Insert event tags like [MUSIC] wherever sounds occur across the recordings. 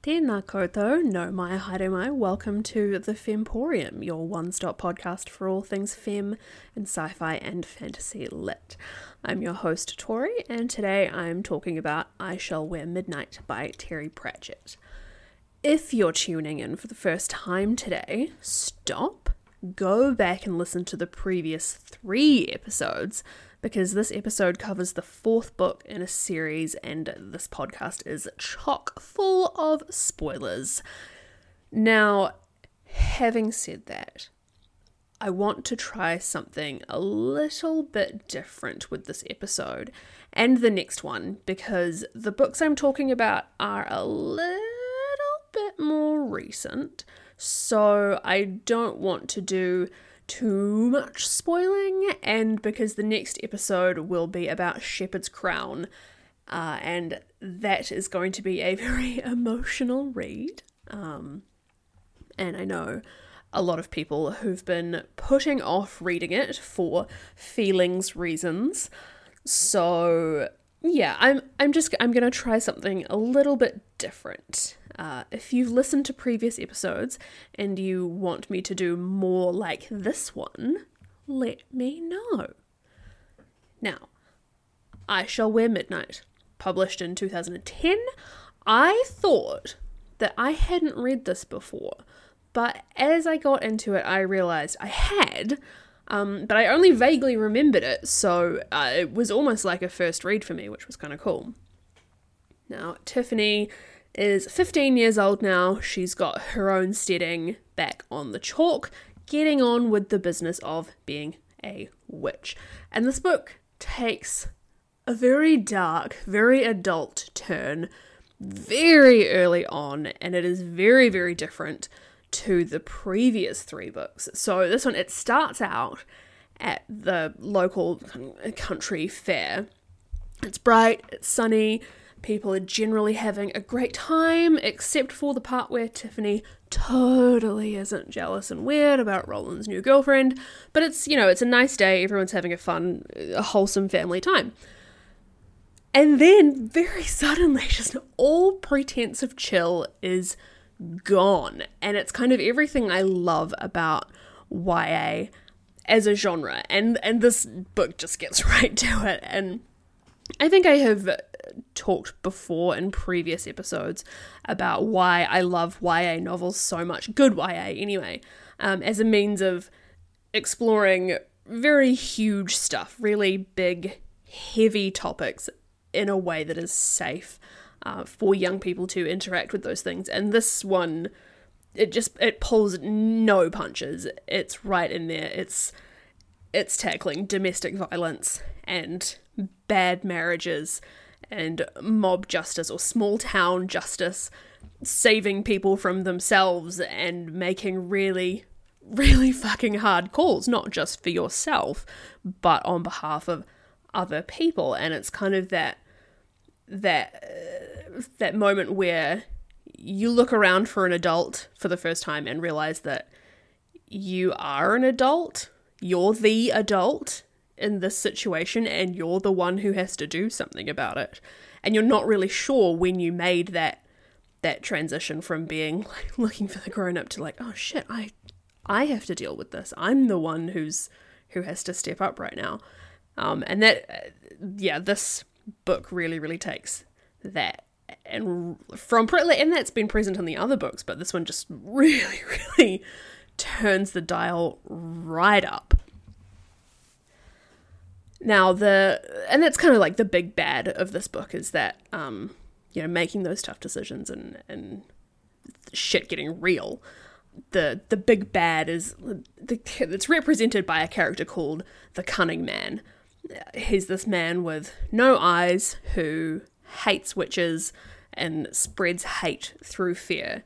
Tēnā koutou, nau mai haere mai. Welcome to the Femporium, your one-stop podcast for all things fem and sci-fi and fantasy lit. I'm your host Tori, and today I'm talking about I Shall Wear Midnight by Terry Pratchett. If you're tuning in for the first time today, stop, go back and listen to the previous three episodes because this episode covers the fourth book in a series, and this podcast is chock full of spoilers. Now, having said that, I want to try something a little bit different with this episode and the next one because the books I'm talking about are a little bit more recent. So I don't want to do too much spoiling, and because the next episode will be about Shepherd's Crown, uh, and that is going to be a [LAUGHS] very emotional read. Um, and I know a lot of people who've been putting off reading it for feelings reasons. So yeah, I'm I'm just I'm gonna try something a little bit different. Uh, if you've listened to previous episodes and you want me to do more like this one, let me know. Now, I Shall Wear Midnight, published in 2010. I thought that I hadn't read this before, but as I got into it, I realized I had, um, but I only vaguely remembered it, so uh, it was almost like a first read for me, which was kind of cool. Now, Tiffany is 15 years old now. She's got her own steading back on the chalk, getting on with the business of being a witch. And this book takes a very dark, very adult turn very early on, and it is very, very different to the previous three books. So, this one, it starts out at the local country fair. It's bright, it's sunny, People are generally having a great time, except for the part where Tiffany totally isn't jealous and weird about Roland's new girlfriend. But it's, you know, it's a nice day, everyone's having a fun, a wholesome family time. And then, very [LAUGHS] suddenly, just all pretense of chill is gone. And it's kind of everything I love about YA as a genre. And and this book just gets [LAUGHS] right to it. And I think I have talked before in previous episodes about why I love YA novels so much, good YA anyway, um, as a means of exploring very huge stuff, really big, heavy topics in a way that is safe uh, for young people to interact with those things. And this one, it just it pulls no punches. It's right in there. It's it's tackling domestic violence and bad marriages and mob justice or small town justice, saving people from themselves and making really, really [LAUGHS] fucking hard calls, not just for yourself, but on behalf of other people. And it's kind of that that uh, that moment where you look around for an adult for the first time and realize that you are an adult, you're the adult, in this situation and you're the one who has to do something about it. And you're not really sure when you made that that transition from being [LAUGHS] like looking for the grown up to like, oh shit, I I have to deal with this. I'm the one who's who has to step up right now. Um, and that, uh, yeah, this book really, really takes that and from and that's been present in the other books, but this one just [LAUGHS] really, really turns the dial right up. Now the and that's kind of like the big bad of this book is that um you know making those tough decisions and and shit getting real. The the big bad is the, it's represented by a character called the Cunning Man. He's this man with no eyes who hates witches and spreads hate through fear.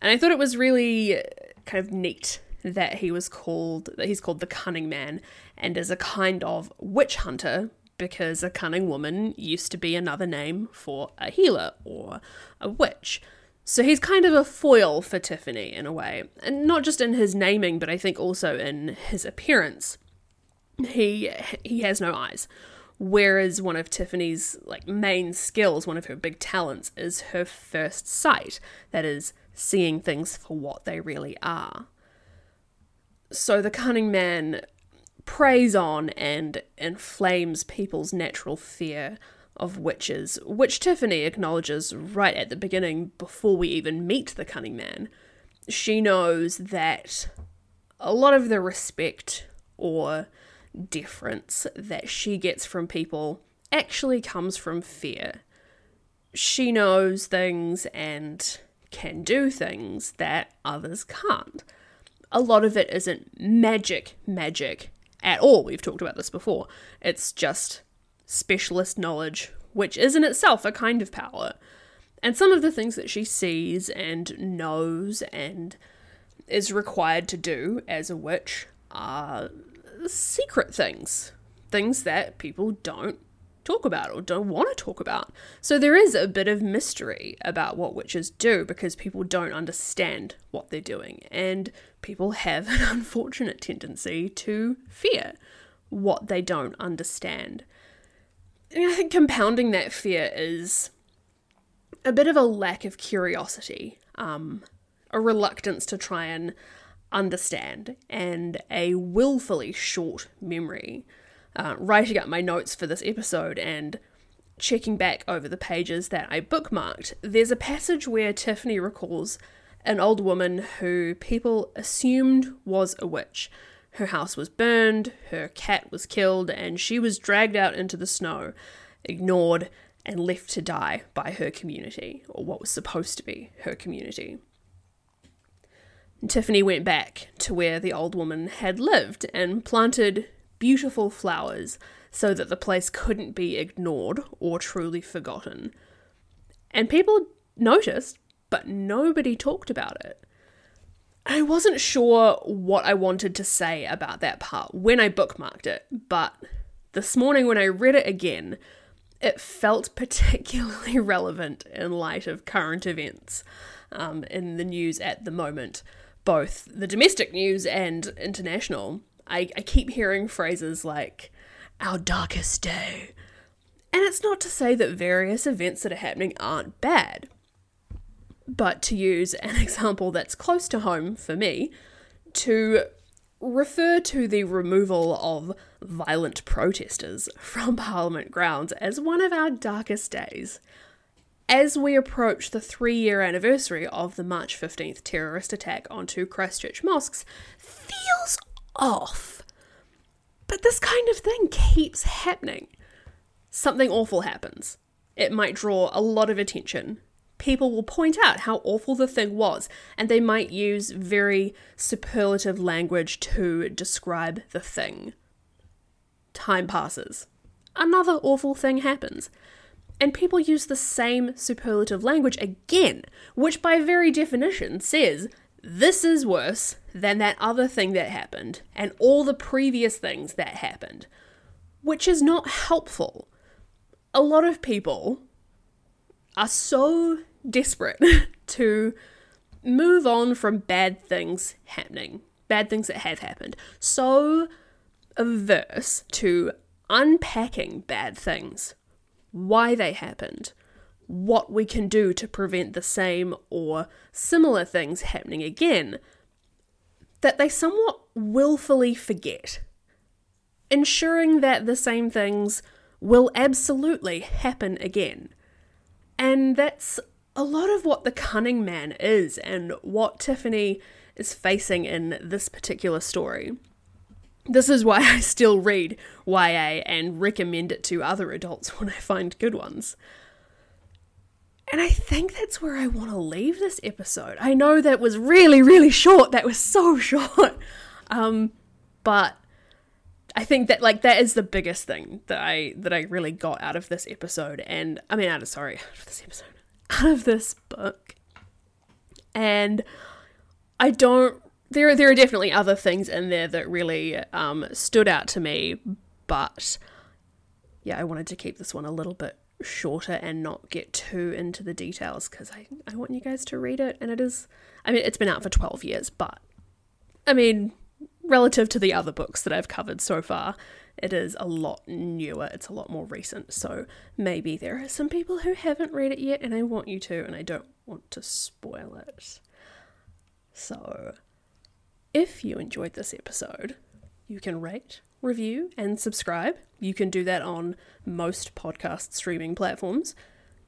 And I thought it was really kind of neat that he was called that he's called the cunning man and is a kind of witch hunter because a cunning woman used to be another name for a healer or a witch. So he's kind of a foil for Tiffany in a way, and not just in his naming, but I think also in his appearance. He he has no eyes, Whereas one of Tiffany's like main skills, one of her big talents, is her first sight. That is, seeing things for what they really are. So the cunning man preys on and inflames people's natural fear of witches, which Tiffany acknowledges right at the beginning before we even meet the cunning man. She knows that a lot of the respect or deference that she gets from people actually comes from fear. She knows things and can do things that others can't. A lot of it isn't magic, magic at all. We've talked about this before. It's just specialist knowledge, which is in itself a kind of power. And some of the things that she sees and knows and is required to do as a witch are secret things. Things that people don't talk about or don't want to talk about. So there is a bit of mystery about what witches do because people don't understand what they're doing. And people have an [LAUGHS] unfortunate tendency to fear what they don't understand. And I think compounding that fear is a bit of a lack of curiosity, um, a reluctance to try and understand, and a willfully short memory uh, writing up my notes for this episode and checking back over the pages that I bookmarked, there's a passage where Tiffany recalls an old woman who people assumed was a witch. Her house was burned, her cat was killed, and she was dragged out into the snow, ignored, and left to die by her community, or what was supposed to be her community. Tiffany went back to where the old woman had lived and planted beautiful flowers so that the place couldn't be ignored or truly forgotten. And people noticed, but nobody talked about it. I wasn't sure what I wanted to say about that part when I bookmarked it, but this morning when I read it again, it felt [LAUGHS] particularly relevant in light of current events um, in the news at the moment, both the domestic news and international. I, I keep hearing phrases like, our darkest day. And it's not to say that various events that are happening aren't bad. But to use an [LAUGHS] example that's close to home for me, to refer to the removal of violent protesters [LAUGHS] from Parliament grounds as one of our darkest days. As we approach the three year anniversary of the March 15th terrorist attack on two Christchurch mosques, feels off. But this kind of thing keeps happening. Something awful happens. It might draw a lot of attention. People will point out how awful the thing was, and they might use very superlative language to describe the thing. Time passes. Another awful thing happens. And people use the same superlative language again, which by very definition says this is worse than that other thing that happened and all the previous things that happened, which is not helpful. A lot of people are so desperate [LAUGHS] to move on from bad things happening, bad things that have happened, so averse to unpacking bad things, why they happened, what we can do to prevent the same or similar things happening again, that they somewhat willfully forget, ensuring that the same things will absolutely happen again. And that's a lot of what the cunning man is and what Tiffany is facing in this particular story. This is why I still read YA and recommend it to other adults [LAUGHS] when I find good ones. And I think that's where I want to leave this episode. I know that was really, really short. That was so [LAUGHS] short. Um, but I think that like that is the biggest thing that I that I really got out of this episode. And I mean out of sorry, [LAUGHS] out of this episode. Out of this book. And I don't there are, there are definitely other things in there that really um, stood out to me, but yeah, I wanted to keep this one a little bit shorter and not get too into the details because I, I want you guys to read it. And it is, I mean, it's been out for 12 years, but I mean, relative to the other books that I've covered so far, it is a lot newer, it's a lot more recent. So maybe there are some people who haven't read it yet and I want you to, and I don't want to spoil it. So, if you enjoyed this episode, you can rate, review, and subscribe. You can do that on most podcast streaming platforms.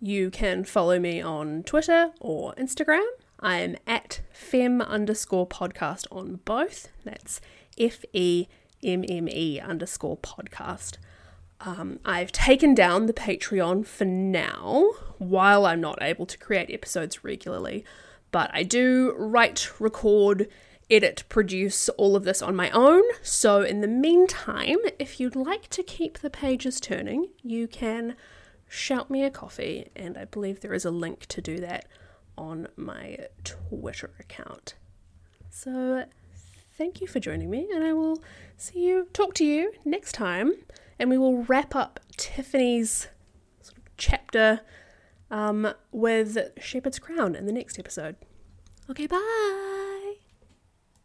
You can follow me on Twitter or Instagram. I'm at femme underscore podcast on both. That's F E M M E underscore podcast. Um, I've taken down the Patreon for now while I'm not able to create episodes regularly, but I do write, record, edit, produce all of this on my own. So, in the meantime, if you'd like to keep the pages turning, you can shout me a coffee, and I believe there is a link to do that on my Twitter account. So, thank you for joining me, and I will see you, talk to you next time, and we will wrap up Tiffany's sort of chapter um, with Shepherd's Crown in the next episode. Okay, bye.